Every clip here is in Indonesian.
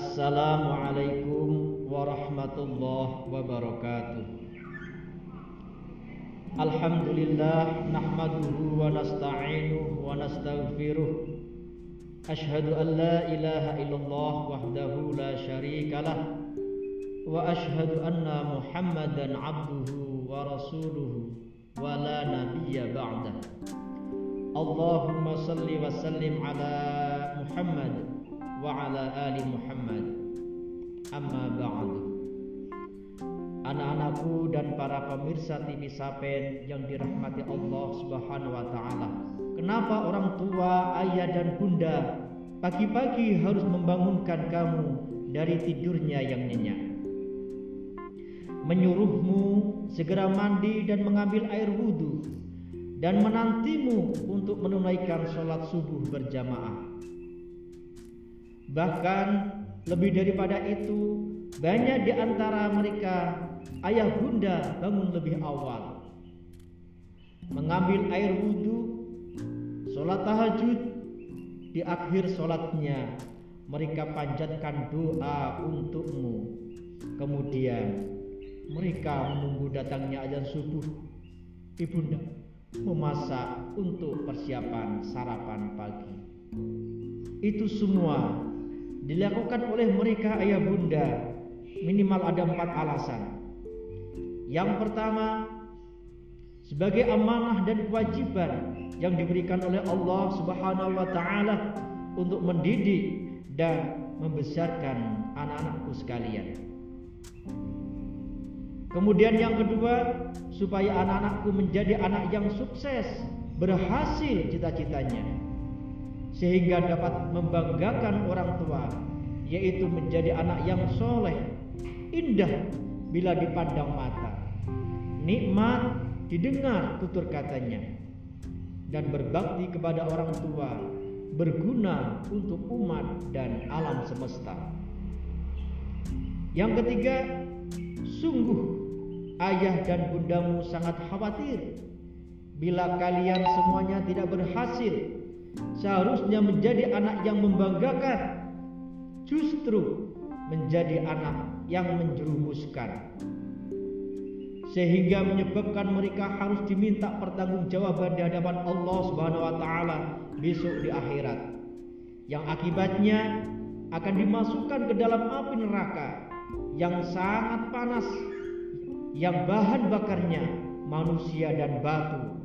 السلام عليكم ورحمة الله وبركاته. الحمد لله نحمده ونستعينه ونستغفره. أشهد أن لا إله إلا الله وحده لا شريك له. وأشهد أن محمدا عبده ورسوله ولا نبي بعده. اللهم صل وسلم على محمد ala ali Muhammad amma ba'du Anak-anakku dan para pemirsa TV Sapen yang dirahmati Allah Subhanahu wa taala. Kenapa orang tua, ayah dan bunda pagi-pagi harus membangunkan kamu dari tidurnya yang nyenyak? Menyuruhmu segera mandi dan mengambil air wudhu dan menantimu untuk menunaikan sholat subuh berjamaah. Bahkan lebih daripada itu, banyak di antara mereka ayah bunda bangun lebih awal. Mengambil air wudhu, sholat tahajud, di akhir sholatnya mereka panjatkan doa untukmu. Kemudian mereka menunggu datangnya azan subuh. Ibunda memasak untuk persiapan sarapan pagi. Itu semua dilakukan oleh mereka ayah bunda minimal ada empat alasan. Yang pertama, sebagai amanah dan kewajiban yang diberikan oleh Allah Subhanahu wa taala untuk mendidik dan membesarkan anak-anakku sekalian. Kemudian yang kedua, supaya anak-anakku menjadi anak yang sukses, berhasil cita-citanya sehingga dapat membanggakan orang tua yaitu menjadi anak yang soleh indah bila dipandang mata. Nikmat didengar tutur katanya. Dan berbakti kepada orang tua berguna untuk umat dan alam semesta. Yang ketiga sungguh ayah dan bundamu sangat khawatir. Bila kalian semuanya tidak berhasil seharusnya menjadi anak yang membanggakan justru menjadi anak yang menjerumuskan. Sehingga menyebabkan mereka harus diminta pertanggungjawaban di hadapan Allah Subhanahu wa taala besok di akhirat yang akibatnya akan dimasukkan ke dalam api neraka yang sangat panas yang bahan bakarnya manusia dan batu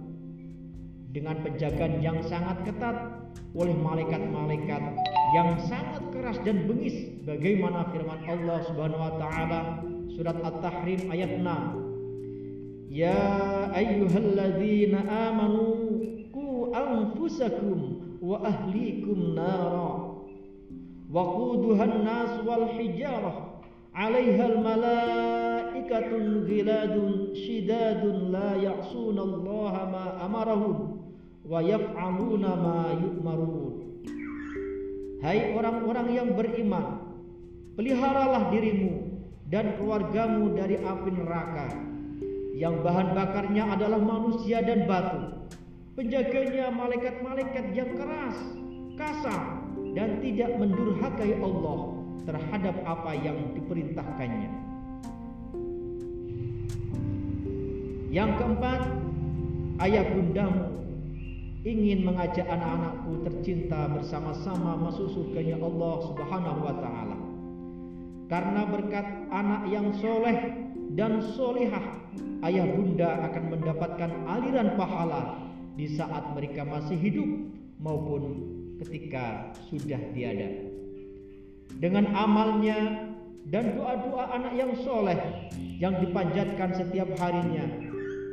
dengan penjagaan yang sangat ketat oleh malaikat-malaikat yang sangat keras dan bengis. Bagaimana firman Allah Subhanahu wa taala surat At-Tahrim ayat 6 Ya ayyuhalladzina amanu ku anfusakum wa ahlikum nara waquduhan nas wal hijarah 'alaiha al malaikatun ghiladun shidadun la ya'suna Allah ma amarahum wa yaf'aluna ma yu'marun. Hai orang-orang yang beriman, peliharalah dirimu dan keluargamu dari api neraka yang bahan bakarnya adalah manusia dan batu. Penjaganya malaikat-malaikat yang keras, kasar dan tidak mendurhakai Allah terhadap apa yang diperintahkannya. Yang keempat, ayah bundamu ingin mengajak anak-anakku tercinta bersama-sama masuk surganya Allah Subhanahu wa taala. Karena berkat anak yang soleh dan solehah, ayah bunda akan mendapatkan aliran pahala di saat mereka masih hidup maupun ketika sudah tiada. Dengan amalnya dan doa-doa anak yang soleh yang dipanjatkan setiap harinya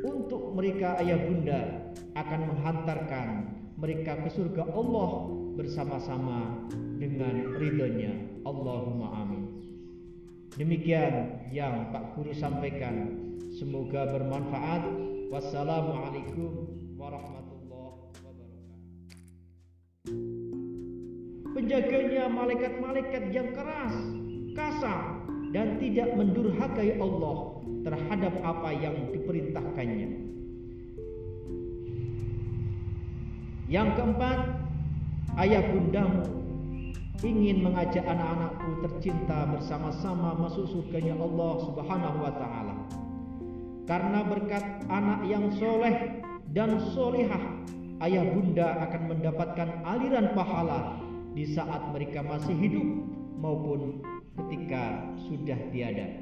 untuk mereka ayah bunda akan menghantarkan mereka ke surga Allah bersama-sama dengan ridhonya. Allahumma amin. Demikian yang Pak Guru sampaikan. Semoga bermanfaat. Wassalamualaikum warahmatullahi wabarakatuh. Penjaganya malaikat-malaikat yang keras kasar dan tidak mendurhakai Allah terhadap apa yang diperintahkannya Yang keempat, ayah bundamu ingin mengajak anak-anakku tercinta bersama-sama masuk surganya Allah Subhanahu wa taala. Karena berkat anak yang soleh dan solehah, ayah bunda akan mendapatkan aliran pahala di saat mereka masih hidup maupun ketika sudah tiada.